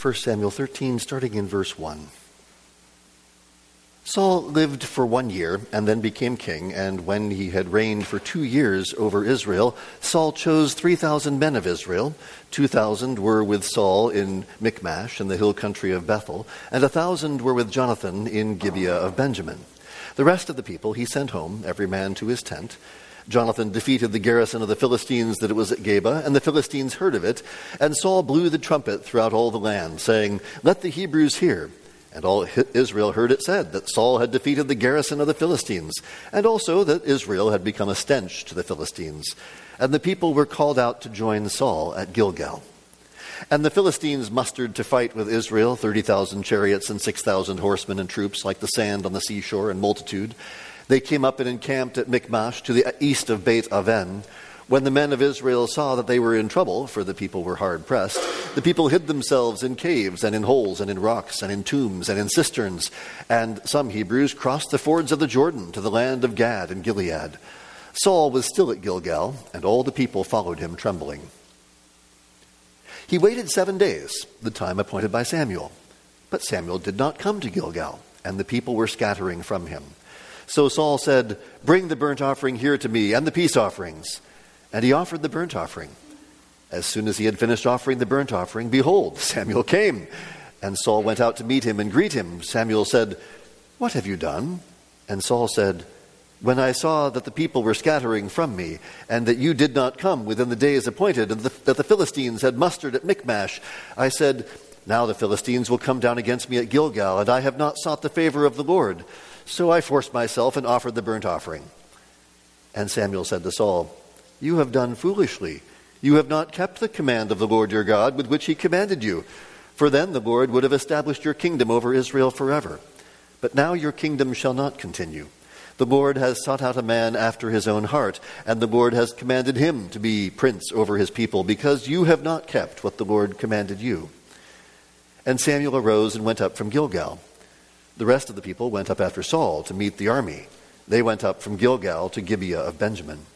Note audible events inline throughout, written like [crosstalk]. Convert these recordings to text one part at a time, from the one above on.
1 Samuel 13, starting in verse 1. Saul lived for one year and then became king, and when he had reigned for two years over Israel, Saul chose 3,000 men of Israel. 2,000 were with Saul in Michmash in the hill country of Bethel, and a 1,000 were with Jonathan in Gibeah of Benjamin. The rest of the people he sent home, every man to his tent. Jonathan defeated the garrison of the Philistines that it was at Geba, and the Philistines heard of it. And Saul blew the trumpet throughout all the land, saying, Let the Hebrews hear. And all Israel heard it said that Saul had defeated the garrison of the Philistines, and also that Israel had become a stench to the Philistines. And the people were called out to join Saul at Gilgal. And the Philistines mustered to fight with Israel 30,000 chariots and 6,000 horsemen and troops, like the sand on the seashore in multitude. They came up and encamped at Michmash to the east of Beit Aven. When the men of Israel saw that they were in trouble, for the people were hard pressed, the people hid themselves in caves and in holes and in rocks and in tombs and in cisterns. And some Hebrews crossed the fords of the Jordan to the land of Gad and Gilead. Saul was still at Gilgal, and all the people followed him trembling. He waited seven days, the time appointed by Samuel. But Samuel did not come to Gilgal, and the people were scattering from him. So Saul said, Bring the burnt offering here to me, and the peace offerings. And he offered the burnt offering. As soon as he had finished offering the burnt offering, behold, [laughs] Samuel came. And Saul went out to meet him and greet him. Samuel said, What have you done? And Saul said, When I saw that the people were scattering from me, and that you did not come within the days appointed, and that the Philistines had mustered at Michmash, I said, Now the Philistines will come down against me at Gilgal, and I have not sought the favor of the Lord. So I forced myself and offered the burnt offering. And Samuel said to Saul, you have done foolishly. You have not kept the command of the Lord your God with which he commanded you. For then the Lord would have established your kingdom over Israel forever. But now your kingdom shall not continue. The Lord has sought out a man after his own heart, and the Lord has commanded him to be prince over his people, because you have not kept what the Lord commanded you. And Samuel arose and went up from Gilgal. The rest of the people went up after Saul to meet the army. They went up from Gilgal to Gibeah of Benjamin.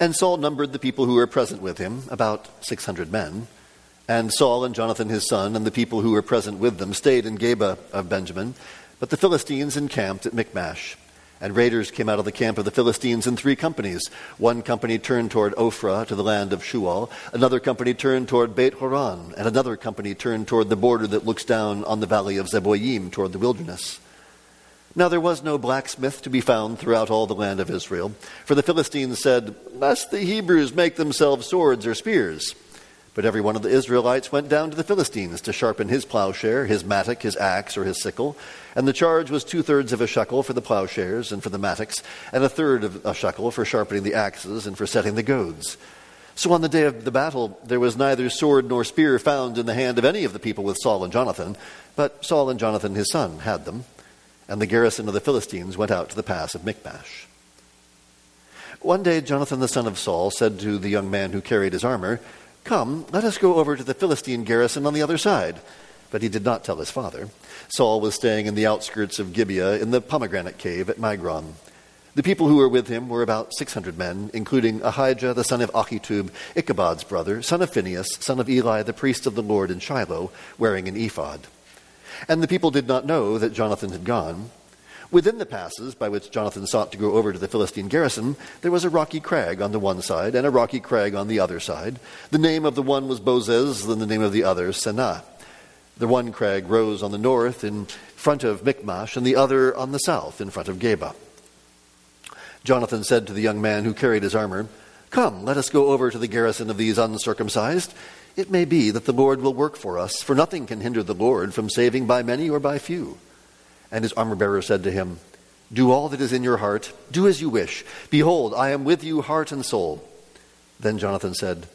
And Saul numbered the people who were present with him, about 600 men. And Saul and Jonathan his son and the people who were present with them stayed in Geba of Benjamin. But the Philistines encamped at Michmash. And raiders came out of the camp of the Philistines in three companies. One company turned toward Ophrah to the land of Shual. Another company turned toward Beit Horon. And another company turned toward the border that looks down on the valley of Zeboim toward the wilderness. Now there was no blacksmith to be found throughout all the land of Israel, for the Philistines said, Lest the Hebrews make themselves swords or spears. But every one of the Israelites went down to the Philistines to sharpen his plowshare, his mattock, his axe, or his sickle. And the charge was two thirds of a shekel for the plowshares and for the mattocks, and a third of a shekel for sharpening the axes and for setting the goads. So on the day of the battle, there was neither sword nor spear found in the hand of any of the people with Saul and Jonathan, but Saul and Jonathan his son had them and the garrison of the Philistines went out to the pass of Michmash. One day, Jonathan the son of Saul said to the young man who carried his armor, Come, let us go over to the Philistine garrison on the other side. But he did not tell his father. Saul was staying in the outskirts of Gibeah in the pomegranate cave at Migron. The people who were with him were about 600 men, including Ahijah the son of Achitub, Ichabod's brother, son of Phinehas, son of Eli, the priest of the Lord in Shiloh, wearing an ephod. And the people did not know that Jonathan had gone. Within the passes by which Jonathan sought to go over to the Philistine garrison, there was a rocky crag on the one side and a rocky crag on the other side. The name of the one was Bozez, and the name of the other Seneh. The one crag rose on the north in front of Michmash, and the other on the south in front of Geba. Jonathan said to the young man who carried his armor, Come, let us go over to the garrison of these uncircumcised it may be that the Lord will work for us, for nothing can hinder the Lord from saving by many or by few. And his armor bearer said to him, Do all that is in your heart, do as you wish. Behold, I am with you heart and soul. Then Jonathan said,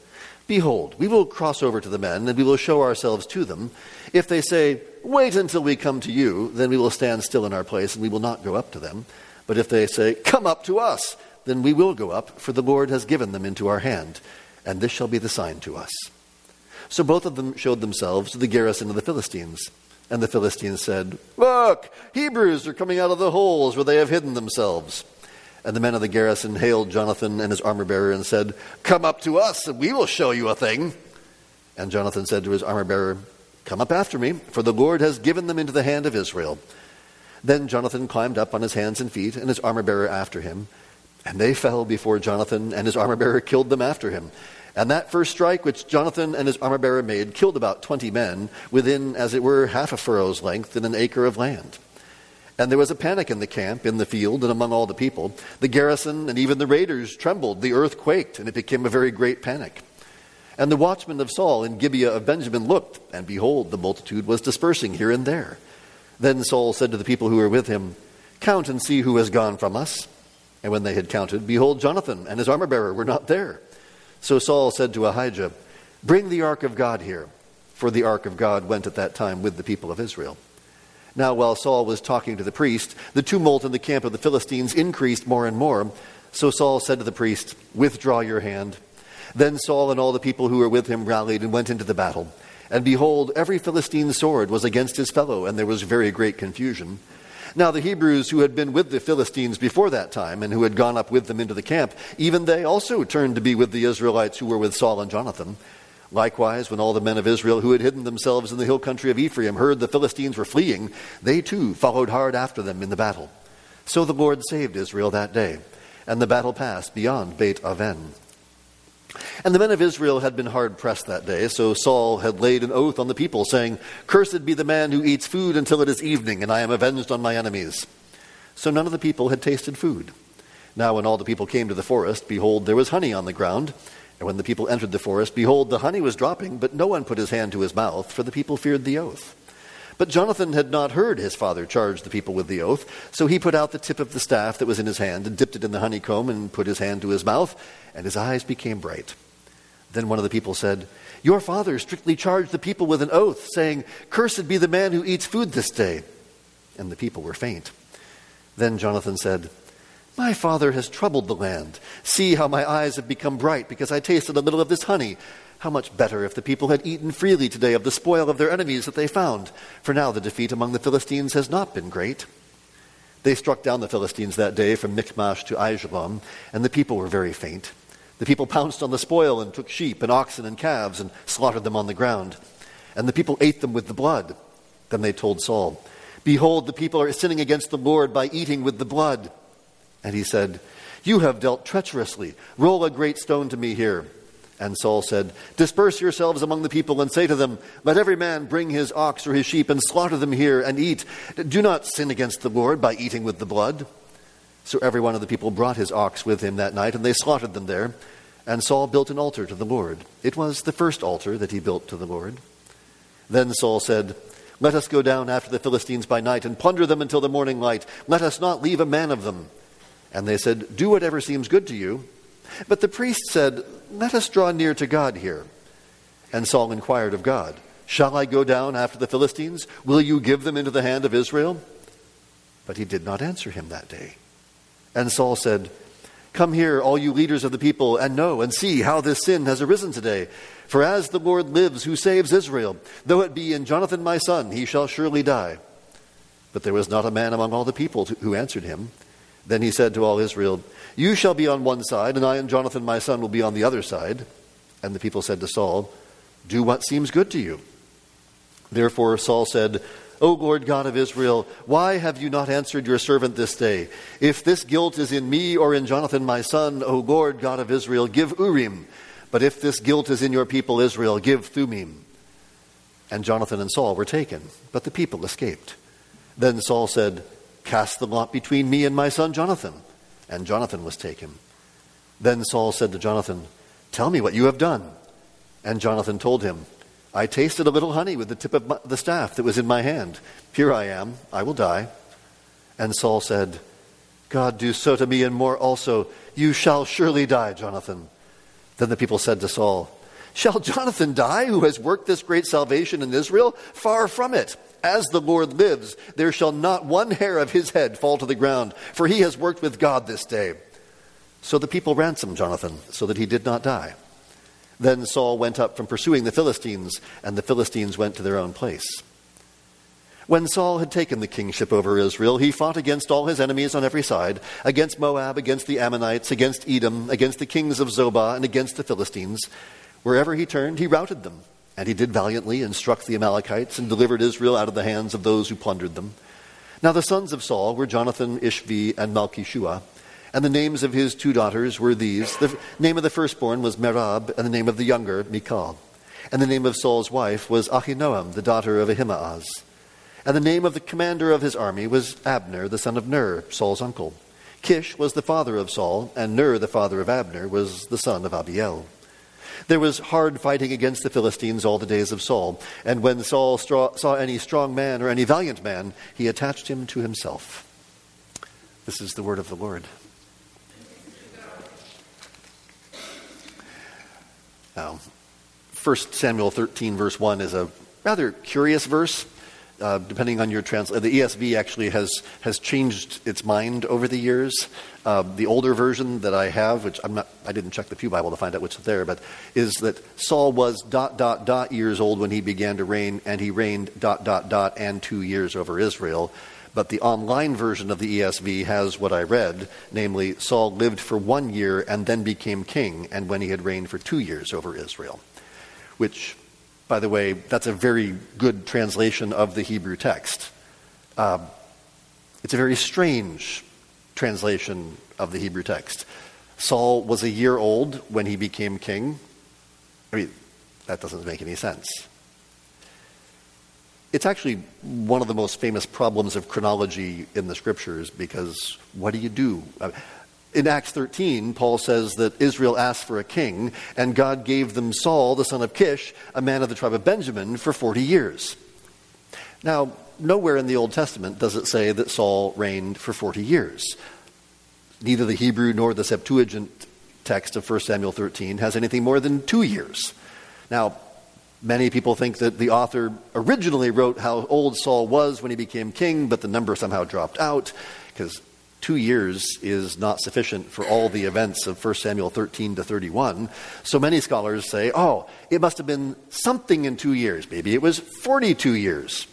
Behold, we will cross over to the men, and we will show ourselves to them. If they say, Wait until we come to you, then we will stand still in our place, and we will not go up to them. But if they say, Come up to us, then we will go up, for the Lord has given them into our hand, and this shall be the sign to us. So both of them showed themselves to the garrison of the Philistines. And the Philistines said, Look, Hebrews are coming out of the holes where they have hidden themselves. And the men of the garrison hailed Jonathan and his armor bearer and said, Come up to us, and we will show you a thing. And Jonathan said to his armor bearer, Come up after me, for the Lord has given them into the hand of Israel. Then Jonathan climbed up on his hands and feet, and his armor bearer after him. And they fell before Jonathan, and his armor bearer killed them after him. And that first strike which Jonathan and his armor bearer made killed about twenty men, within, as it were, half a furrow's length in an acre of land. And there was a panic in the camp, in the field, and among all the people. The garrison and even the raiders trembled. The earth quaked, and it became a very great panic. And the watchmen of Saul in Gibeah of Benjamin looked, and behold, the multitude was dispersing here and there. Then Saul said to the people who were with him, Count and see who has gone from us. And when they had counted, behold, Jonathan and his armor bearer were not there. So Saul said to Ahijah, Bring the ark of God here, for the ark of God went at that time with the people of Israel. Now, while Saul was talking to the priest, the tumult in the camp of the Philistines increased more and more. So Saul said to the priest, Withdraw your hand. Then Saul and all the people who were with him rallied and went into the battle. And behold, every Philistine sword was against his fellow, and there was very great confusion. Now, the Hebrews who had been with the Philistines before that time and who had gone up with them into the camp, even they also turned to be with the Israelites who were with Saul and Jonathan. Likewise, when all the men of Israel who had hidden themselves in the hill country of Ephraim heard the Philistines were fleeing, they too followed hard after them in the battle. So the Lord saved Israel that day, and the battle passed beyond Beit Aven. And the men of Israel had been hard pressed that day, so Saul had laid an oath on the people, saying, Cursed be the man who eats food until it is evening, and I am avenged on my enemies. So none of the people had tasted food. Now, when all the people came to the forest, behold, there was honey on the ground. And when the people entered the forest, behold, the honey was dropping, but no one put his hand to his mouth, for the people feared the oath. But Jonathan had not heard his father charge the people with the oath, so he put out the tip of the staff that was in his hand, and dipped it in the honeycomb, and put his hand to his mouth, and his eyes became bright. Then one of the people said, Your father strictly charged the people with an oath, saying, Cursed be the man who eats food this day. And the people were faint. Then Jonathan said, my father has troubled the land. See how my eyes have become bright because I tasted a little of this honey. How much better if the people had eaten freely today of the spoil of their enemies that they found. For now the defeat among the Philistines has not been great. They struck down the Philistines that day from Michmash to Aijalon, and the people were very faint. The people pounced on the spoil and took sheep and oxen and calves and slaughtered them on the ground. And the people ate them with the blood. Then they told Saul, Behold, the people are sinning against the Lord by eating with the blood. And he said, You have dealt treacherously. Roll a great stone to me here. And Saul said, Disperse yourselves among the people and say to them, Let every man bring his ox or his sheep and slaughter them here and eat. Do not sin against the Lord by eating with the blood. So every one of the people brought his ox with him that night, and they slaughtered them there. And Saul built an altar to the Lord. It was the first altar that he built to the Lord. Then Saul said, Let us go down after the Philistines by night and plunder them until the morning light. Let us not leave a man of them. And they said, Do whatever seems good to you. But the priest said, Let us draw near to God here. And Saul inquired of God, Shall I go down after the Philistines? Will you give them into the hand of Israel? But he did not answer him that day. And Saul said, Come here, all you leaders of the people, and know and see how this sin has arisen today. For as the Lord lives, who saves Israel, though it be in Jonathan my son, he shall surely die. But there was not a man among all the people who answered him. Then he said to all Israel, You shall be on one side, and I and Jonathan my son will be on the other side. And the people said to Saul, Do what seems good to you. Therefore Saul said, O Lord God of Israel, why have you not answered your servant this day? If this guilt is in me or in Jonathan my son, O Lord God of Israel, give Urim. But if this guilt is in your people Israel, give Thummim. And Jonathan and Saul were taken, but the people escaped. Then Saul said, Cast the lot between me and my son Jonathan. And Jonathan was taken. Then Saul said to Jonathan, Tell me what you have done. And Jonathan told him, I tasted a little honey with the tip of my, the staff that was in my hand. Here I am. I will die. And Saul said, God, do so to me and more also. You shall surely die, Jonathan. Then the people said to Saul, Shall Jonathan die, who has worked this great salvation in Israel? Far from it. As the Lord lives, there shall not one hair of his head fall to the ground, for he has worked with God this day. So the people ransomed Jonathan, so that he did not die. Then Saul went up from pursuing the Philistines, and the Philistines went to their own place. When Saul had taken the kingship over Israel, he fought against all his enemies on every side against Moab, against the Ammonites, against Edom, against the kings of Zobah, and against the Philistines. Wherever he turned, he routed them. And he did valiantly and struck the Amalekites and delivered Israel out of the hands of those who plundered them. Now the sons of Saul were Jonathan, Ishvi, and Malchishua. And the names of his two daughters were these. The name of the firstborn was Merab, and the name of the younger, Michal. And the name of Saul's wife was Ahinoam, the daughter of Ahimaaz. And the name of the commander of his army was Abner, the son of Ner, Saul's uncle. Kish was the father of Saul, and Ner, the father of Abner, was the son of Abiel. There was hard fighting against the Philistines all the days of Saul, and when Saul saw any strong man or any valiant man, he attached him to himself. This is the word of the Lord. Now, 1 Samuel 13, verse 1 is a rather curious verse. Uh, depending on your translation, the ESV actually has has changed its mind over the years. Uh, the older version that I have, which I'm not, I didn't check the Pew Bible to find out is there, but is that Saul was dot dot dot years old when he began to reign, and he reigned dot dot dot and two years over Israel. But the online version of the ESV has what I read, namely, Saul lived for one year and then became king, and when he had reigned for two years over Israel, which by the way, that's a very good translation of the Hebrew text. Uh, it's a very strange translation of the Hebrew text. Saul was a year old when he became king. I mean, that doesn't make any sense. It's actually one of the most famous problems of chronology in the scriptures because what do you do? In Acts 13, Paul says that Israel asked for a king, and God gave them Saul, the son of Kish, a man of the tribe of Benjamin, for 40 years. Now, nowhere in the Old Testament does it say that Saul reigned for 40 years. Neither the Hebrew nor the Septuagint text of 1 Samuel 13 has anything more than two years. Now, many people think that the author originally wrote how old Saul was when he became king, but the number somehow dropped out because two years is not sufficient for all the events of 1 Samuel 13 to 31. So many scholars say, oh, it must have been something in two years. Maybe it was 42 years.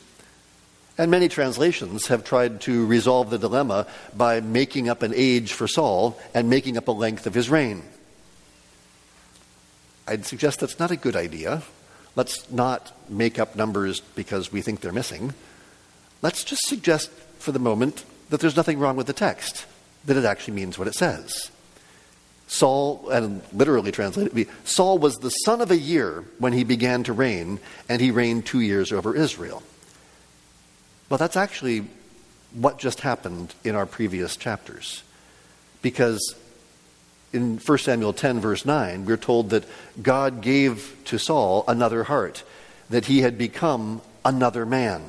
And many translations have tried to resolve the dilemma by making up an age for Saul and making up a length of his reign. I'd suggest that's not a good idea. Let's not make up numbers because we think they're missing. Let's just suggest for the moment that there's nothing wrong with the text, that it actually means what it says. Saul, and literally translated, Saul was the son of a year when he began to reign, and he reigned two years over Israel. Well, that's actually what just happened in our previous chapters. Because in 1 Samuel 10, verse 9, we're told that God gave to Saul another heart, that he had become another man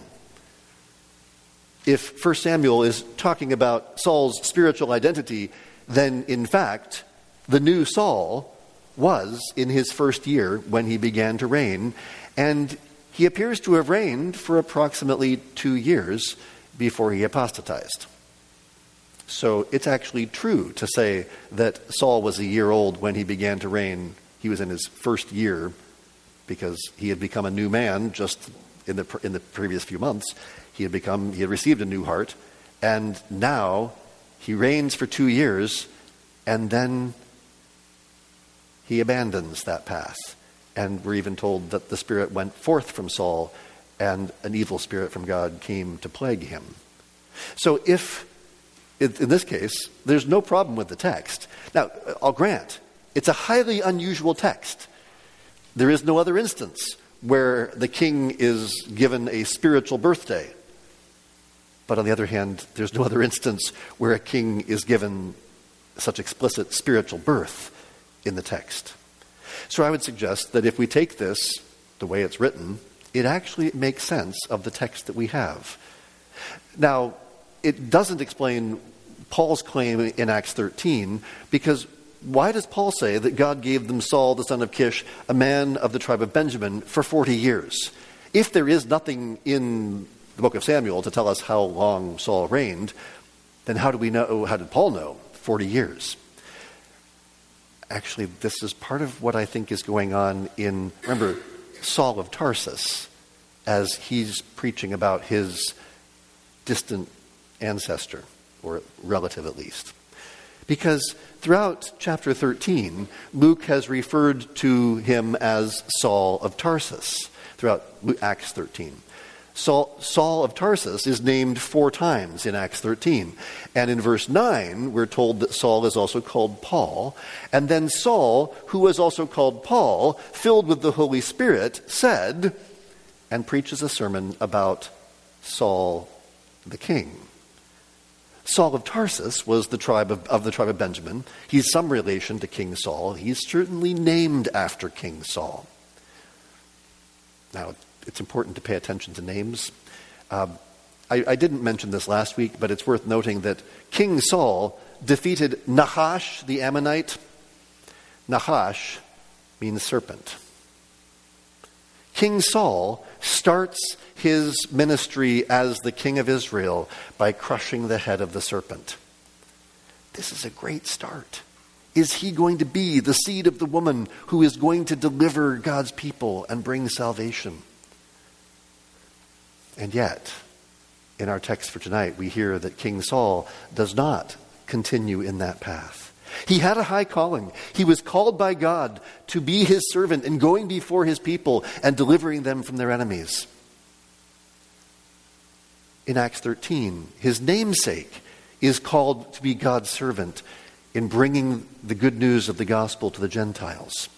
if 1 Samuel is talking about Saul's spiritual identity, then in fact, the new Saul was in his first year when he began to reign, and he appears to have reigned for approximately two years before he apostatized. So it's actually true to say that Saul was a year old when he began to reign. He was in his first year because he had become a new man just in the, in the previous few months. He had become, he had received a new heart, and now he reigns for two years, and then he abandons that path. And we're even told that the Spirit went forth from Saul, and an evil spirit from God came to plague him. So, if, in this case, there's no problem with the text. Now, I'll grant, it's a highly unusual text. There is no other instance where the king is given a spiritual birthday. But on the other hand, there's no other instance where a king is given such explicit spiritual birth in the text. So I would suggest that if we take this the way it's written, it actually makes sense of the text that we have. Now, it doesn't explain Paul's claim in Acts 13 because why does Paul say that God gave them Saul, the son of Kish, a man of the tribe of Benjamin, for 40 years? If there is nothing in the book of Samuel to tell us how long Saul reigned, then how do we know, how did Paul know? 40 years. Actually, this is part of what I think is going on in, remember, Saul of Tarsus, as he's preaching about his distant ancestor, or relative at least. Because throughout chapter 13, Luke has referred to him as Saul of Tarsus throughout Acts 13. Saul, Saul, of Tarsus is named four times in Acts 13. And in verse 9, we're told that Saul is also called Paul. And then Saul, who was also called Paul, filled with the Holy Spirit, said, and preaches a sermon about Saul the king. Saul of Tarsus was the tribe of, of, the tribe of Benjamin. He's some relation to King Saul. He's certainly named after King Saul. Now, it's important to pay attention to names. Um, I, I didn't mention this last week, but it's worth noting that King Saul defeated Nahash the Ammonite. Nahash means serpent. King Saul starts his ministry as the king of Israel by crushing the head of the serpent. This is a great start. Is he going to be the seed of the woman who is going to deliver God's people and bring salvation? And yet, in our text for tonight, we hear that King Saul does not continue in that path. He had a high calling. He was called by God to be his servant in going before his people and delivering them from their enemies. In Acts 13, his namesake is called to be God's servant in bringing the good news of the gospel to the Gentiles.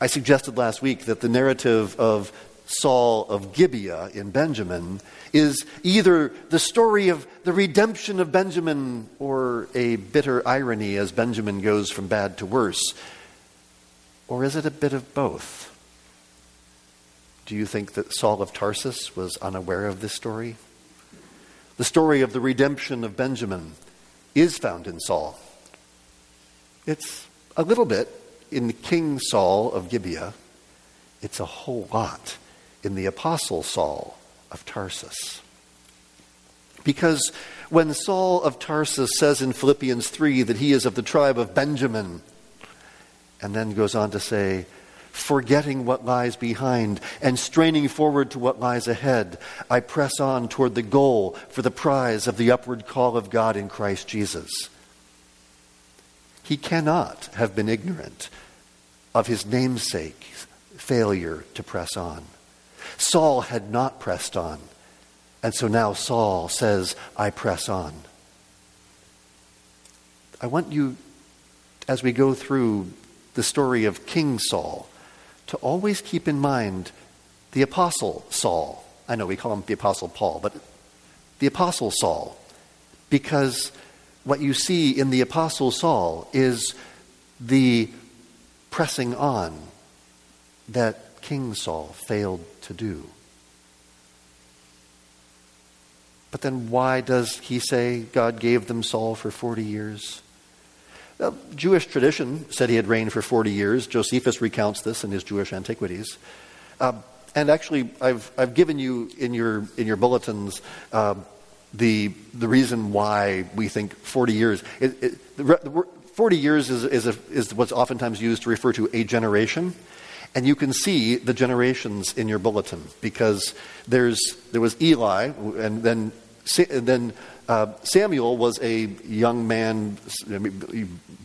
I suggested last week that the narrative of Saul of Gibeah in Benjamin is either the story of the redemption of Benjamin or a bitter irony as Benjamin goes from bad to worse? Or is it a bit of both? Do you think that Saul of Tarsus was unaware of this story? The story of the redemption of Benjamin is found in Saul. It's a little bit in the King Saul of Gibeah. It's a whole lot in the Apostle Saul of Tarsus. Because when Saul of Tarsus says in Philippians 3 that he is of the tribe of Benjamin, and then goes on to say, forgetting what lies behind and straining forward to what lies ahead, I press on toward the goal for the prize of the upward call of God in Christ Jesus. He cannot have been ignorant of his namesake's failure to press on. Saul had not pressed on. And so now Saul says, I press on. I want you, as we go through the story of King Saul, to always keep in mind the Apostle Saul. I know we call him the Apostle Paul, but the Apostle Saul. Because what you see in the Apostle Saul is the pressing on that King Saul failed to do. But then why does he say God gave them Saul for 40 years? The Jewish tradition said he had reigned for 40 years. Josephus recounts this in his Jewish Antiquities. Uh, and actually, I've, I've given you in your, in your bulletins uh, the, the reason why we think 40 years. It, it, the, the, 40 years is, is, a, is what's oftentimes used to refer to a generation. And you can see the generations in your bulletin because there's, there was Eli, and then, and then uh, Samuel was a young man,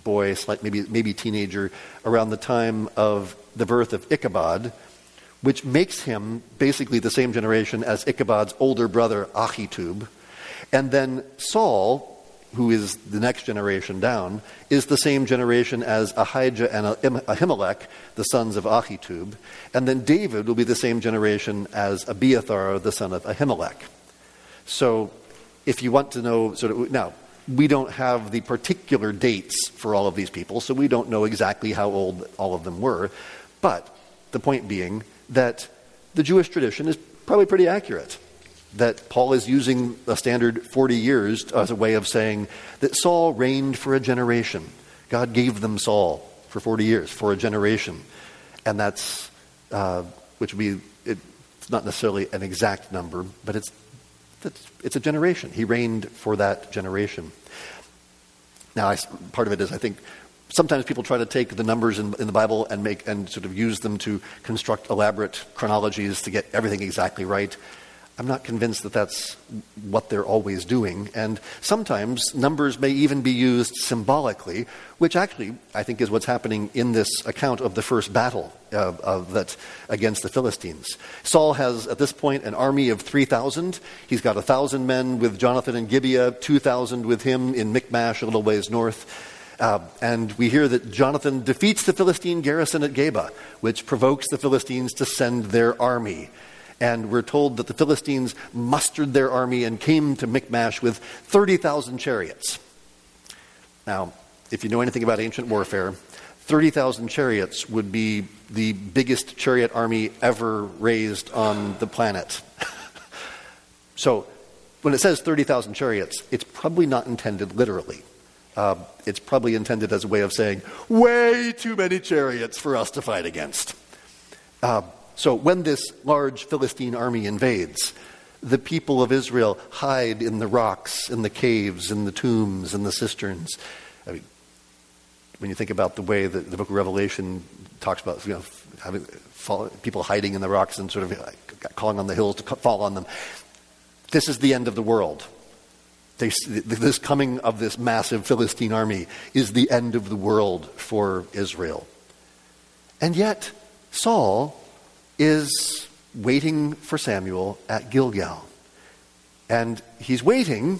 boy, maybe, maybe teenager, around the time of the birth of Ichabod, which makes him basically the same generation as Ichabod's older brother, Achitub. And then Saul who is the next generation down, is the same generation as Ahijah and Ahimelech, the sons of Ahitub. And then David will be the same generation as Abiathar, the son of Ahimelech. So if you want to know, sort of, now, we don't have the particular dates for all of these people, so we don't know exactly how old all of them were. But the point being that the Jewish tradition is probably pretty accurate that Paul is using a standard 40 years as a way of saying that Saul reigned for a generation. God gave them Saul for 40 years, for a generation. And that's, uh, which would be, it's not necessarily an exact number, but it's, it's a generation. He reigned for that generation. Now, I, part of it is, I think, sometimes people try to take the numbers in, in, the Bible and make and sort of use them to construct elaborate chronologies to get everything exactly right. I'm not convinced that that's what they're always doing. And sometimes numbers may even be used symbolically, which actually I think is what's happening in this account of the first battle uh, of that against the Philistines. Saul has at this point an army of 3,000. He's got 1,000 men with Jonathan in Gibeah, 2,000 with him in Michmash, a little ways north. Uh, and we hear that Jonathan defeats the Philistine garrison at Geba, which provokes the Philistines to send their army. And we're told that the Philistines mustered their army and came to Michmash with 30,000 chariots. Now, if you know anything about ancient warfare, 30,000 chariots would be the biggest chariot army ever raised on the planet. [laughs] so, when it says 30,000 chariots, it's probably not intended literally. Uh, it's probably intended as a way of saying, way too many chariots for us to fight against. Uh, so when this large Philistine army invades, the people of Israel hide in the rocks, in the caves, in the tombs, in the cisterns. I mean, when you think about the way that the book of Revelation talks about you know, having fall, people hiding in the rocks and sort of calling on the hills to fall on them, this is the end of the world. They, this coming of this massive Philistine army is the end of the world for Israel. And yet, Saul is waiting for Samuel at Gilgal. And he's waiting.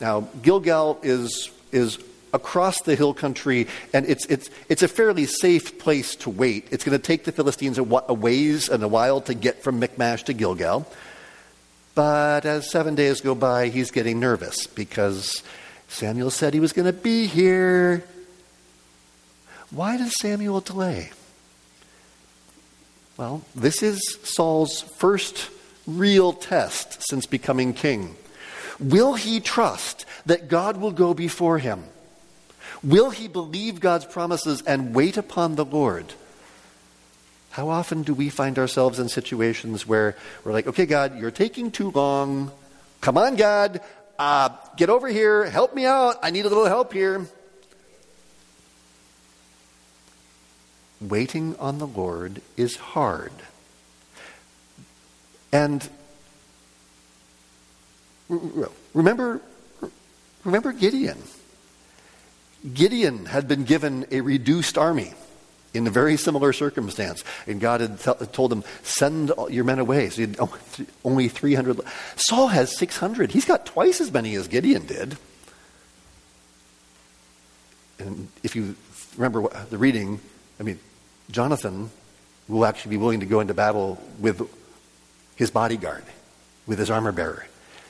Now, Gilgal is, is across the hill country, and it's, it's, it's a fairly safe place to wait. It's going to take the Philistines a, a ways and a while to get from Michmash to Gilgal. But as seven days go by, he's getting nervous because Samuel said he was going to be here. Why does Samuel delay? Well, this is Saul's first real test since becoming king. Will he trust that God will go before him? Will he believe God's promises and wait upon the Lord? How often do we find ourselves in situations where we're like, okay, God, you're taking too long. Come on, God, uh, get over here, help me out. I need a little help here. Waiting on the Lord is hard. And remember, remember Gideon. Gideon had been given a reduced army in a very similar circumstance. And God had told him, send your men away. So he had [laughs] only 300. Saul has 600. He's got twice as many as Gideon did. And if you remember the reading, I mean, Jonathan will actually be willing to go into battle with his bodyguard, with his armor bearer.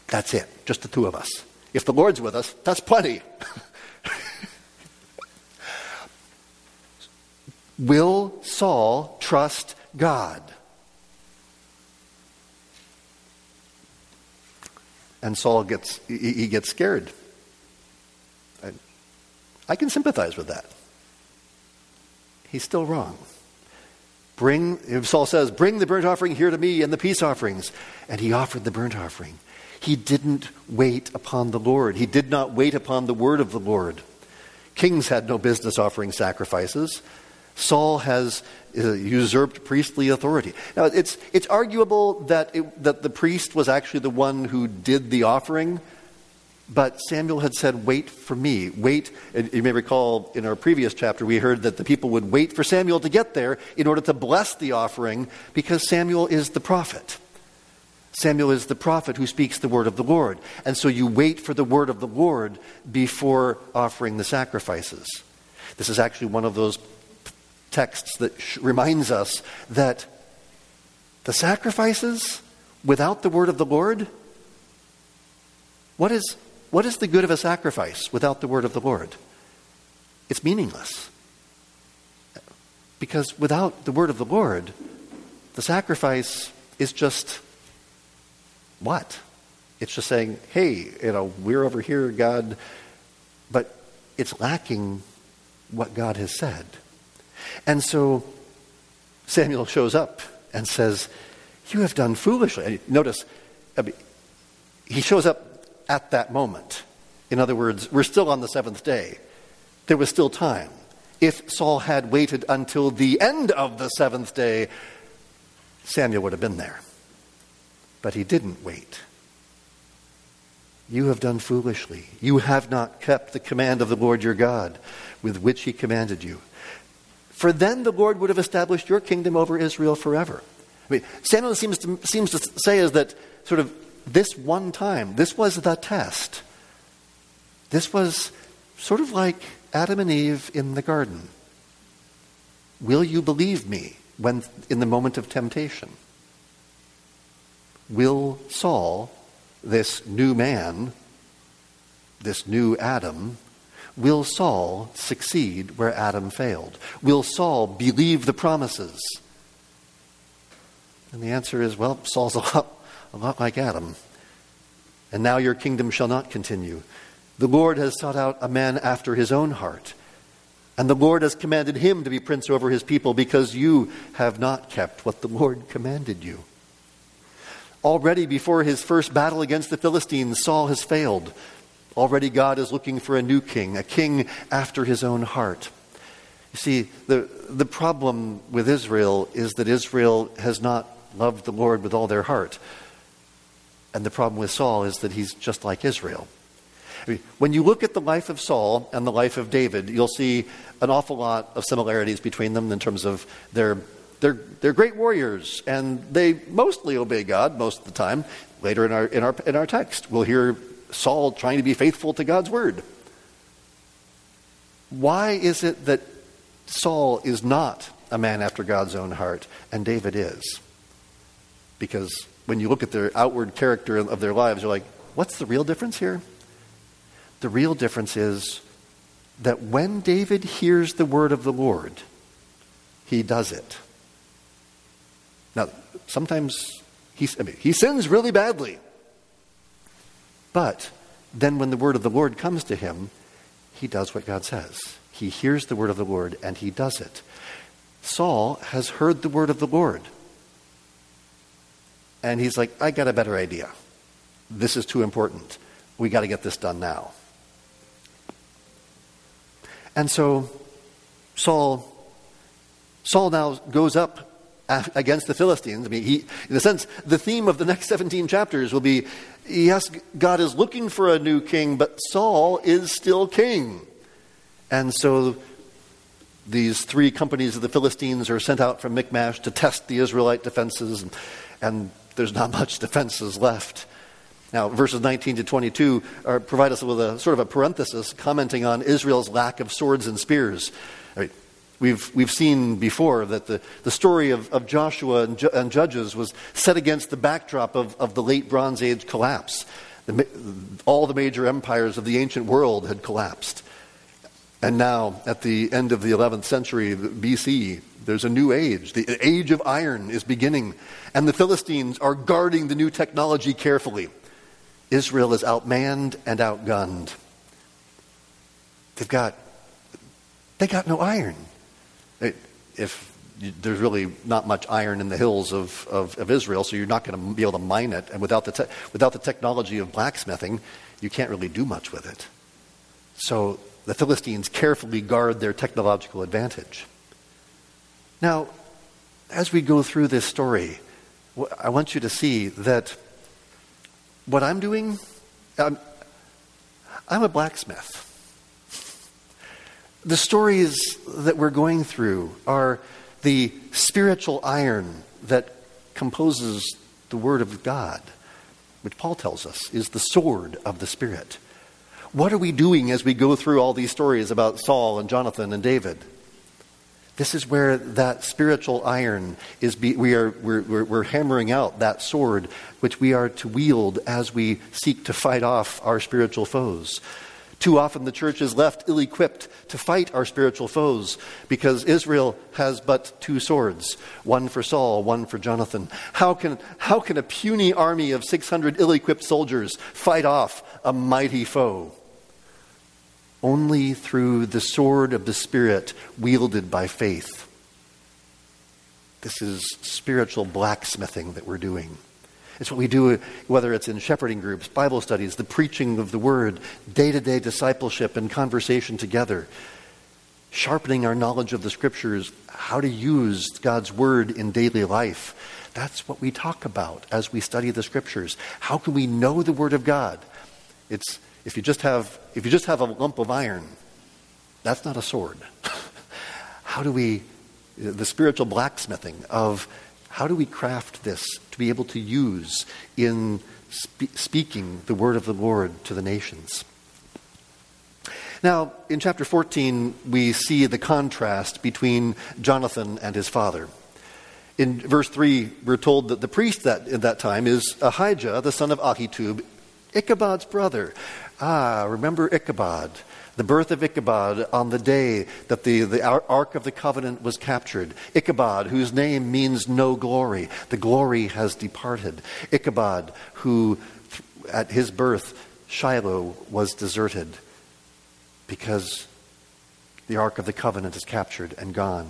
That's it, just the two of us. If the Lord's with us, that's plenty. [laughs] will Saul trust God? And Saul gets, he gets scared. I, I can sympathize with that he's still wrong. Bring, Saul says, Bring the burnt offering here to me and the peace offerings. And he offered the burnt offering. He didn't wait upon the Lord, he did not wait upon the word of the Lord. Kings had no business offering sacrifices. Saul has uh, usurped priestly authority. Now, it's, it's arguable that, it, that the priest was actually the one who did the offering, but Samuel had said, Wait for me. Wait. And you may recall in our previous chapter, we heard that the people would wait for Samuel to get there in order to bless the offering because Samuel is the prophet. Samuel is the prophet who speaks the word of the Lord. And so you wait for the word of the Lord before offering the sacrifices. This is actually one of those texts that reminds us that the sacrifices without the word of the Lord, what is what is the good of a sacrifice without the word of the Lord? It's meaningless. Because without the word of the Lord, the sacrifice is just what? It's just saying, hey, you know, we're over here, God, but it's lacking what God has said. And so Samuel shows up and says, You have done foolishly. Notice, I mean, he shows up at that moment. In other words, we're still on the seventh day. There was still time. If Saul had waited until the end of the seventh day, Samuel would have been there. But he didn't wait. You have done foolishly. You have not kept the command of the Lord your God with which he commanded you. For then the Lord would have established your kingdom over Israel forever. I mean, Samuel seems to, seems to say is that sort of this one time, this was the test. This was sort of like Adam and Eve in the garden. Will you believe me when in the moment of temptation? Will Saul, this new man, this new Adam, will Saul succeed where Adam failed? Will Saul believe the promises? And the answer is well, Saul's a lot, a lot like Adam. And now your kingdom shall not continue. The Lord has sought out a man after his own heart. And the Lord has commanded him to be prince over his people because you have not kept what the Lord commanded you. Already before his first battle against the Philistines, Saul has failed. Already God is looking for a new king, a king after his own heart. You see, the, the problem with Israel is that Israel has not loved the Lord with all their heart. And the problem with Saul is that he's just like Israel. When you look at the life of Saul and the life of David, you'll see an awful lot of similarities between them in terms of their they're, they're great warriors, and they mostly obey God most of the time. Later in our, in, our, in our text, we'll hear Saul trying to be faithful to God's word. Why is it that Saul is not a man after God's own heart, and David is? Because when you look at their outward character of their lives, you're like, what's the real difference here? The real difference is that when David hears the word of the Lord, he does it. Now, sometimes he, I mean, he sins really badly. But then when the word of the Lord comes to him, he does what God says. He hears the word of the Lord and he does it. Saul has heard the word of the Lord. And he's like, I got a better idea. This is too important. We got to get this done now. And so Saul Saul now goes up against the Philistines. I mean, he, in a sense, the theme of the next 17 chapters will be yes, God is looking for a new king, but Saul is still king. And so these three companies of the Philistines are sent out from Michmash to test the Israelite defenses, and, and there's not much defenses left. Now, verses 19 to 22 are, provide us with a sort of a parenthesis commenting on Israel's lack of swords and spears. I mean, We've, we've seen before that the, the story of, of Joshua and, Ju- and Judges was set against the backdrop of, of the late Bronze Age collapse. The, all the major empires of the ancient world had collapsed. And now, at the end of the 11th century BC, there's a new age. The age of iron is beginning, and the Philistines are guarding the new technology carefully. Israel is outmanned and outgunned. They've got, they got no iron. If there's really not much iron in the hills of, of, of Israel, so you're not going to be able to mine it. And without the, te- without the technology of blacksmithing, you can't really do much with it. So the Philistines carefully guard their technological advantage. Now, as we go through this story, I want you to see that what I'm doing, I'm, I'm a blacksmith the stories that we're going through are the spiritual iron that composes the Word of God, which Paul tells us is the sword of the Spirit. What are we doing as we go through all these stories about Saul and Jonathan and David? This is where that spiritual iron is, be, we are, we're, we're, we're hammering out that sword which we are to wield as we seek to fight off our spiritual foes. Too often the church is left ill equipped to fight our spiritual foes because Israel has but two swords one for Saul, one for Jonathan. How can, how can a puny army of 600 ill equipped soldiers fight off a mighty foe? Only through the sword of the Spirit wielded by faith. This is spiritual blacksmithing that we're doing. It's what we do, whether it's in shepherding groups, Bible studies, the preaching of the word, day to day discipleship and conversation together, sharpening our knowledge of the scriptures, how to use God's word in daily life. That's what we talk about as we study the scriptures. How can we know the Word of God? It's if you just have if you just have a lump of iron, that's not a sword. [laughs] how do we the spiritual blacksmithing of how do we craft this to be able to use in spe- speaking the word of the Lord to the nations? Now, in chapter 14, we see the contrast between Jonathan and his father. In verse 3, we're told that the priest that, at that time is Ahijah, the son of Ahitub, Ichabod's brother. Ah, remember Ichabod, the birth of Ichabod on the day that the, the Ark of the Covenant was captured. Ichabod, whose name means no glory. The glory has departed. Ichabod, who at his birth, Shiloh was deserted because the Ark of the Covenant is captured and gone.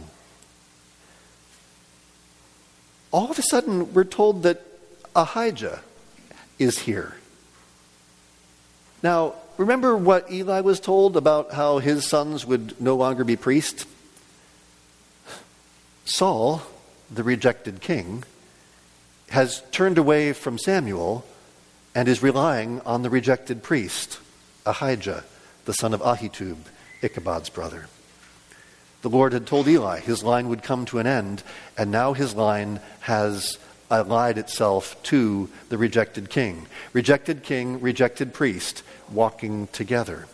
All of a sudden, we're told that Ahijah is here. Now, remember what Eli was told about how his sons would no longer be priests? Saul, the rejected king, has turned away from Samuel and is relying on the rejected priest, Ahijah the son of Ahitub, Ichabod's brother. The Lord had told Eli his line would come to an end, and now his line has allied itself to the rejected king. Rejected king, rejected priest, walking together.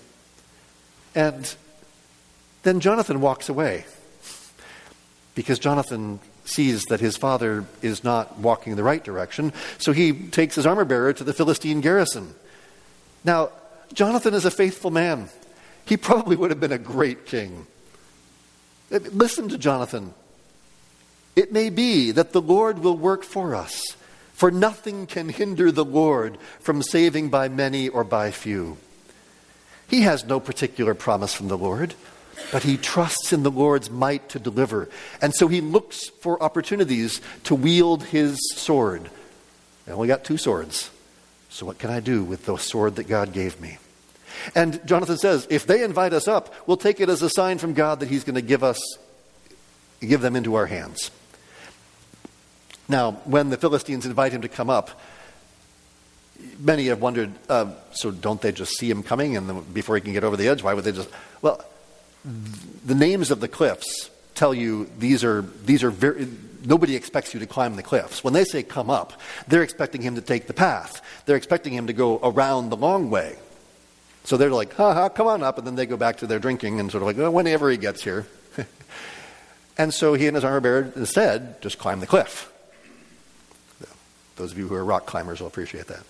And then Jonathan walks away because Jonathan sees that his father is not walking in the right direction, so he takes his armor bearer to the Philistine garrison. Now, Jonathan is a faithful man. He probably would have been a great king. Listen to Jonathan. It may be that the Lord will work for us, for nothing can hinder the Lord from saving by many or by few. He has no particular promise from the Lord, but he trusts in the Lord's might to deliver. And so he looks for opportunities to wield his sword. I only got two swords. So what can I do with the sword that God gave me? And Jonathan says, if they invite us up, we'll take it as a sign from God that he's going to give us, give them into our hands. Now, when the Philistines invite him to come up, many have wondered, uh, so don't they just see him coming and then, before he can get over the edge? Why would they just? Well, the names of the cliffs tell you these are these are very. Nobody expects you to climb the cliffs. When they say come up, they're expecting him to take the path. They're expecting him to go around the long way. So they're like, ha ha, come on up. And then they go back to their drinking and sort of like, whenever he gets here. [laughs] and so he and his armor bearer instead just climb the cliff. Those of you who are rock climbers will appreciate that.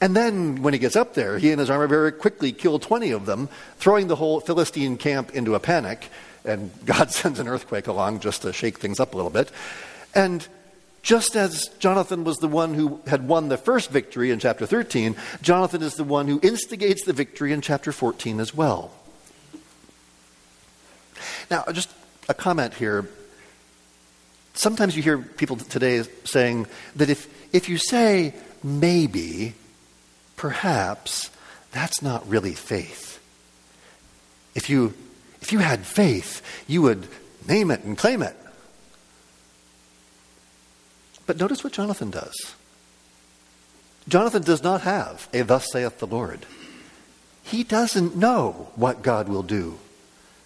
And then when he gets up there, he and his armor bearer quickly kill 20 of them, throwing the whole Philistine camp into a panic. And [laughs] God sends an earthquake along just to shake things up a little bit. And just as Jonathan was the one who had won the first victory in chapter 13, Jonathan is the one who instigates the victory in chapter 14 as well. Now, just a comment here. Sometimes you hear people today saying that if, if you say maybe, perhaps, that's not really faith. If you, if you had faith, you would name it and claim it. But notice what Jonathan does. Jonathan does not have a thus saith the Lord. He doesn't know what God will do.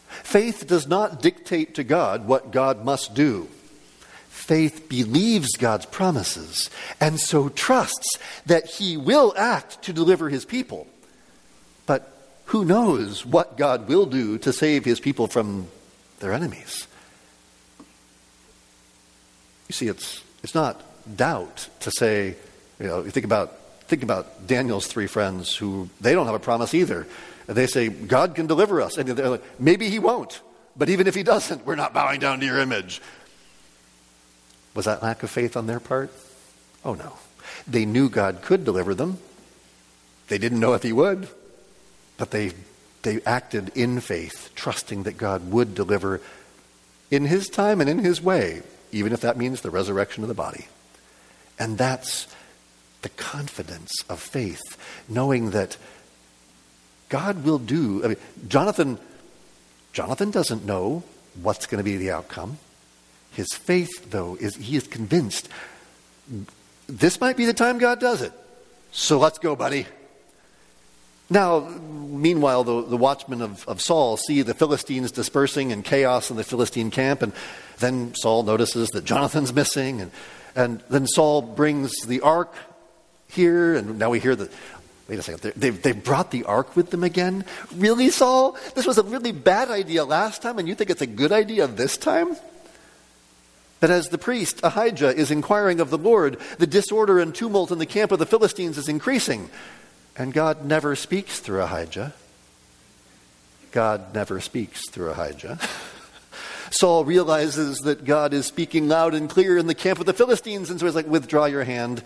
Faith does not dictate to God what God must do. Faith believes God's promises and so trusts that He will act to deliver His people. But who knows what God will do to save His people from their enemies? You see, it's it's not doubt to say, you know, you think about, think about Daniel's three friends who they don't have a promise either. And they say, God can deliver us. And they're like, maybe he won't. But even if he doesn't, we're not bowing down to your image. Was that lack of faith on their part? Oh no. They knew God could deliver them. They didn't know if he would, but they, they acted in faith, trusting that God would deliver in his time and in his way even if that means the resurrection of the body. And that's the confidence of faith, knowing that God will do. I mean, Jonathan, Jonathan doesn't know what's going to be the outcome. His faith, though, is he is convinced this might be the time God does it. So let's go, buddy. Now, meanwhile, the, the watchmen of, of Saul see the Philistines dispersing and chaos in the Philistine camp, and then Saul notices that Jonathan's missing, and, and then Saul brings the ark here, and now we hear that, wait a second, they've, they've brought the ark with them again? Really, Saul? This was a really bad idea last time, and you think it's a good idea this time? But as the priest, Ahijah, is inquiring of the Lord, the disorder and tumult in the camp of the Philistines is increasing. And God never speaks through Ahijah. God never speaks through Ahijah. [laughs] Saul realizes that God is speaking loud and clear in the camp of the Philistines, and so he's like, Withdraw your hand.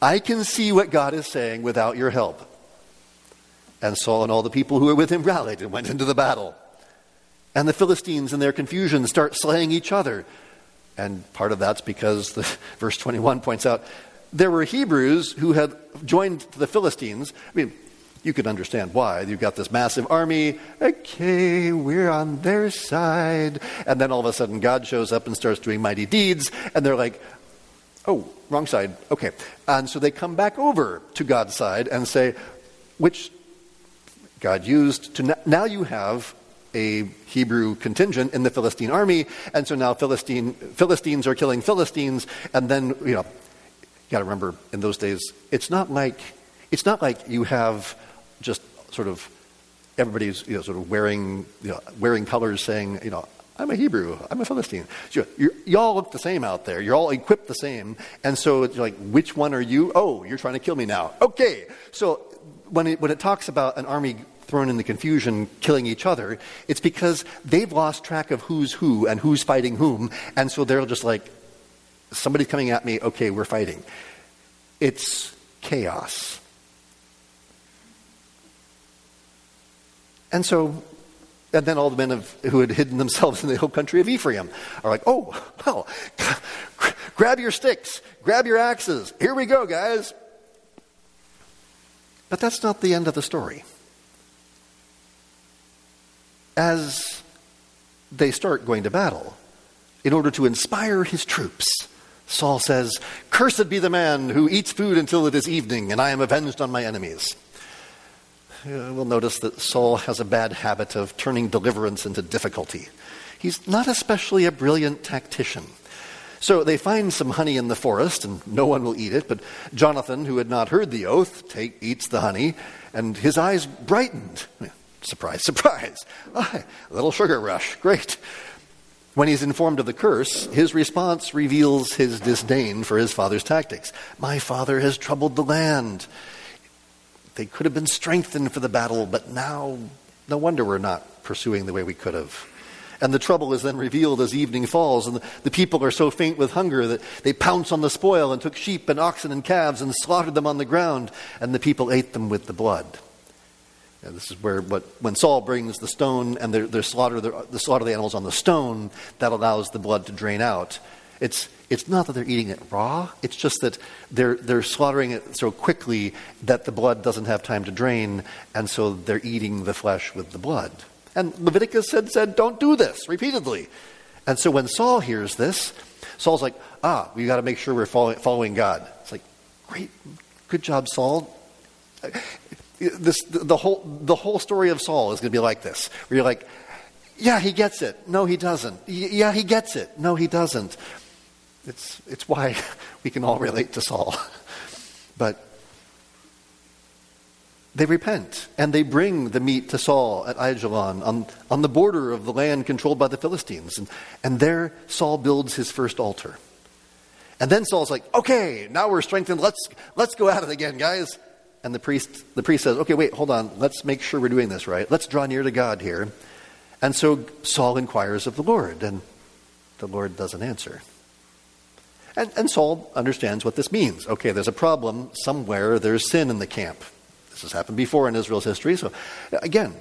I can see what God is saying without your help. And Saul and all the people who were with him rallied and went into the battle. And the Philistines, in their confusion, start slaying each other. And part of that's because the, [laughs] verse 21 points out there were Hebrews who had joined the Philistines. I mean, you could understand why. You've got this massive army. Okay, we're on their side. And then all of a sudden, God shows up and starts doing mighty deeds. And they're like, oh, wrong side. Okay. And so they come back over to God's side and say, which God used to. Now you have a Hebrew contingent in the Philistine army. And so now Philistine, Philistines are killing Philistines. And then, you know, you got to remember in those days, it's not like it's not like you have just sort of everybody's you know sort of wearing you know wearing colors saying you know I'm a Hebrew, I'm a Philistine. So you all look the same out there. You're all equipped the same, and so it's like which one are you? Oh, you're trying to kill me now. Okay, so when it when it talks about an army thrown into confusion, killing each other, it's because they've lost track of who's who and who's fighting whom, and so they're just like, somebody's coming at me, okay, we're fighting. It's chaos. And so, and then all the men of, who had hidden themselves [laughs] in the hill country of Ephraim are like, oh, well, [laughs] grab your sticks, grab your axes, here we go, guys. But that's not the end of the story. As they start going to battle, in order to inspire his troops, Saul says, Cursed be the man who eats food until it is evening, and I am avenged on my enemies. Uh, we'll notice that Saul has a bad habit of turning deliverance into difficulty. He's not especially a brilliant tactician. So they find some honey in the forest, and no one will eat it. But Jonathan, who had not heard the oath, take, eats the honey, and his eyes brightened. Surprise, surprise. [laughs] A little sugar rush. Great. When he's informed of the curse, his response reveals his disdain for his father's tactics. My father has troubled the land. They could have been strengthened for the battle, but now, no wonder we're not pursuing the way we could have. And the trouble is then revealed as evening falls, and the, people are so faint with hunger that they pounce on the spoil and took sheep and oxen and calves and slaughtered them on the ground, and the people ate them with the blood. And this is where what, when Saul brings the stone and they slaughter the, the slaughter of the animals on the stone, that allows the blood to drain out. It's, it's not that they're eating it raw, it's just that they're, they're slaughtering it so quickly that the blood doesn't have time to drain, and so they're eating the flesh with the blood. And Leviticus said, said Don't do this repeatedly. And so when Saul hears this, Saul's like, Ah, we got to make sure we're following God. It's like, Great, good job, Saul this, the, whole, the whole story of Saul is going to be like this, where you're like, yeah, he gets it. No, he doesn't. Yeah, he gets it. No, he doesn't. It's, it's why [laughs] we can all relate to Saul. [laughs] But they repent and they bring the meat to Saul at Aijalon on, on the border of the land controlled by the Philistines. And, and there Saul builds his first altar. And then Saul's like, okay, now we're strengthened. Let's, let's go at it again, guys. And the priest, the priest says, okay, wait, hold on. Let's make sure we're doing this right. Let's draw near to God here. And so Saul inquires of the Lord, and the Lord doesn't answer. And, and Saul understands what this means. Okay, there's a problem somewhere, there's sin in the camp. This has happened before in Israel's history. So, again,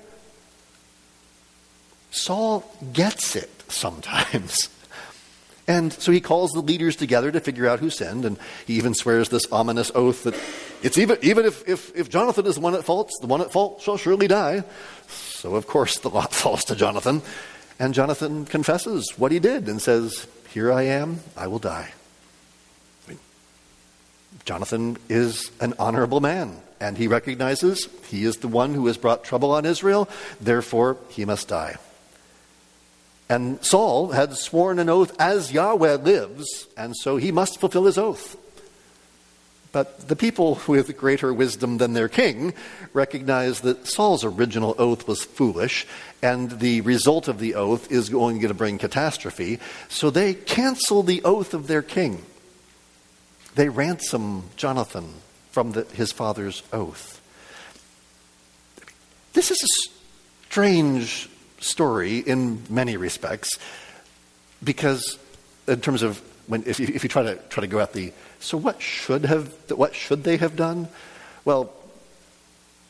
Saul gets it sometimes. [laughs] And so he calls the leaders together to figure out who sinned, and he even swears this ominous oath that it's even, even if, if, if Jonathan is the one at fault, the one at fault shall surely die. So, of course, the lot [laughs] falls to Jonathan. And Jonathan confesses what he did and says, Here I am, I will die. Jonathan is an honorable man, and he recognizes he is the one who has brought trouble on Israel, therefore he must die. And Saul had sworn an oath as Yahweh lives, and so he must fulfill his oath. But the people with greater wisdom than their king recognize that Saul's original oath was foolish, and the result of the oath is going to bring catastrophe, so they cancel the oath of their king. They ransom Jonathan from the, his father's oath. This is a strange story in many respects because, in terms of when, if, you, if you try to try to go at the so what should have what should they have done? Well,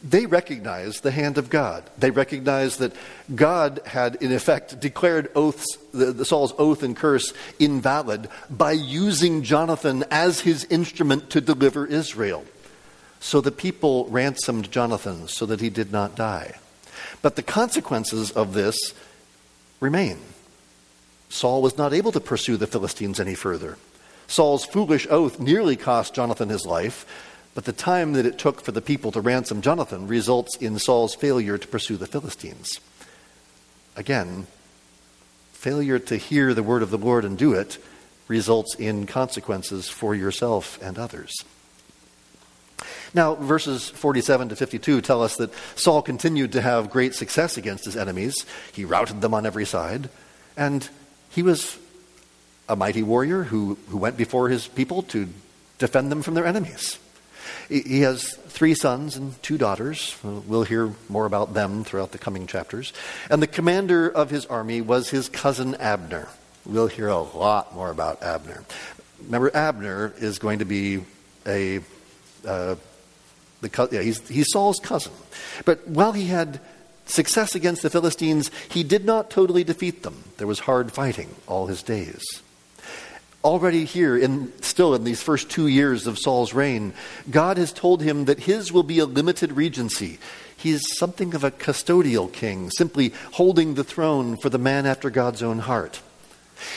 they recognized the hand of God. They recognized that God had, in effect, declared oaths, the, the, Saul's oath and curse invalid by using Jonathan as his instrument to deliver Israel. So the people ransomed Jonathan so that he did not die. But the consequences of this remain. Saul was not able to pursue the Philistines any further. Saul's foolish oath nearly cost Jonathan his life, but the time that it took for the people to ransom Jonathan results in Saul's failure to pursue the Philistines. Again, failure to hear the word of the Lord and do it results in consequences for yourself and others. Now, verses 47 to 52 tell us that Saul continued to have great success against his enemies. He routed them on every side, and he was a mighty warrior who, who went before his people to defend them from their enemies. He has three sons and two daughters. We'll hear more about them throughout the coming chapters. And the commander of his army was his cousin Abner. We'll hear a lot more about Abner. Remember, Abner is going to be a uh, the, yeah, he's, he's Saul's cousin. But while he had success against the Philistines, he did not totally defeat them. There was hard fighting all his days already here, in, still in these first two years of Saul's reign, God has told him that his will be a limited regency. He's something of a custodial king, simply holding the throne for the man after God's own heart.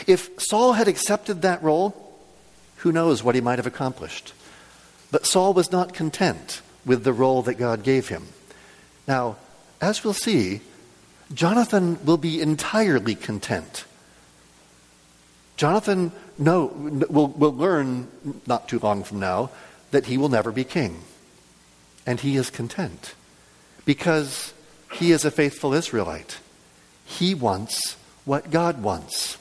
If Saul had accepted that role, who knows what he might have accomplished. But Saul was not content with the role that God gave him. Now, as we'll see, Jonathan will be entirely content. Jonathan will will learn not too long from now that he will never be king. And he is content because he is a faithful Israelite. He wants what God wants.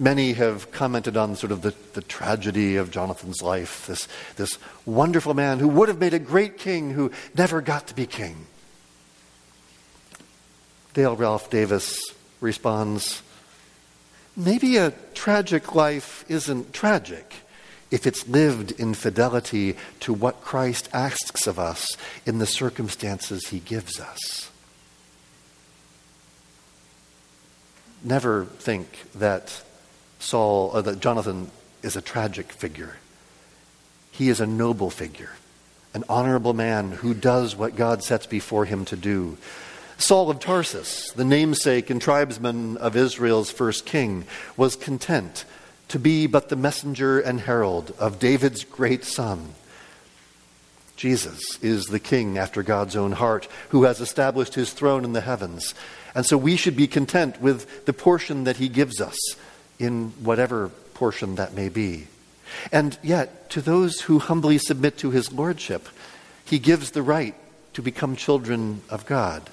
Many have commented on sort of the, the tragedy of Jonathan's life, this, this wonderful man who would have made a great king who never got to be king. Dale Ralph Davis responds maybe a tragic life isn't tragic if it's lived in fidelity to what Christ asks of us in the circumstances he gives us. Never think that Saul, uh, that Jonathan is a tragic figure. He is a noble figure, an honorable man who does what God sets before him to do. Saul of Tarsus, the namesake and tribesman of Israel's first king, was content to be but the messenger and herald of David's great son. Jesus is the king after God's own heart who has established his throne in the heavens. And so we should be content with the portion that he gives us in whatever portion that may be. And yet, to those who humbly submit to his lordship, he gives the right to become children of God.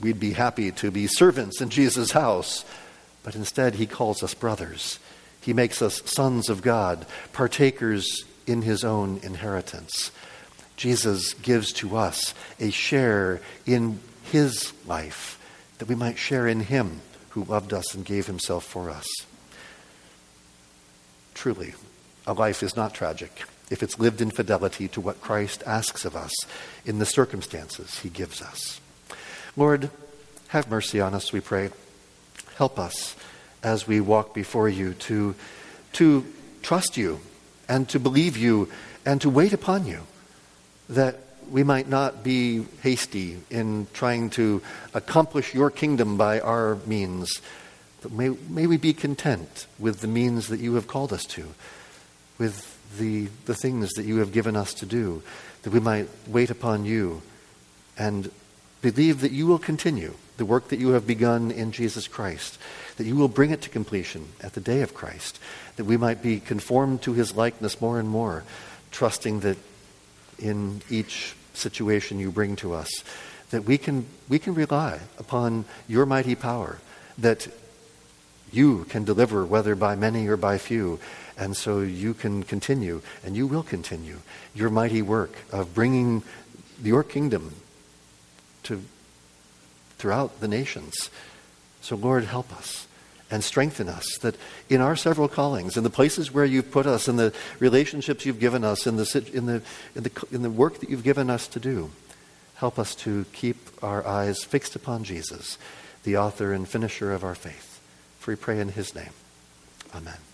We'd be happy to be servants in Jesus' house, but instead he calls us brothers. He makes us sons of God, partakers in his own inheritance. Jesus gives to us a share in his life that we might share in him who loved us and gave himself for us. Truly, a life is not tragic if it's lived in fidelity to what Christ asks of us in the circumstances he gives us. Lord, have mercy on us, we pray. Help us as we walk before you to, to trust you and to believe you and to wait upon you, that we might not be hasty in trying to accomplish your kingdom by our means, But may, may we be content with the means that you have called us to, with the, the things that you have given us to do, that we might wait upon you and believe that you will continue the work that you have begun in Jesus Christ, that you will bring it to completion at the day of Christ, that we might be conformed to his likeness more and more, trusting that in each situation you bring to us, that we can, we can rely upon your mighty power, that you can deliver whether by many or by few, and so you can continue, and you will continue, your mighty work of bringing your kingdom to throughout the nations. So, Lord, help us and strengthen us that in our several callings, in the places where you've put us, in the relationships you've given us, in the, in the, in the, in the work that you've given us to do, help us to keep our eyes fixed upon Jesus, the author and finisher of our faith. For we pray in his name. Amen.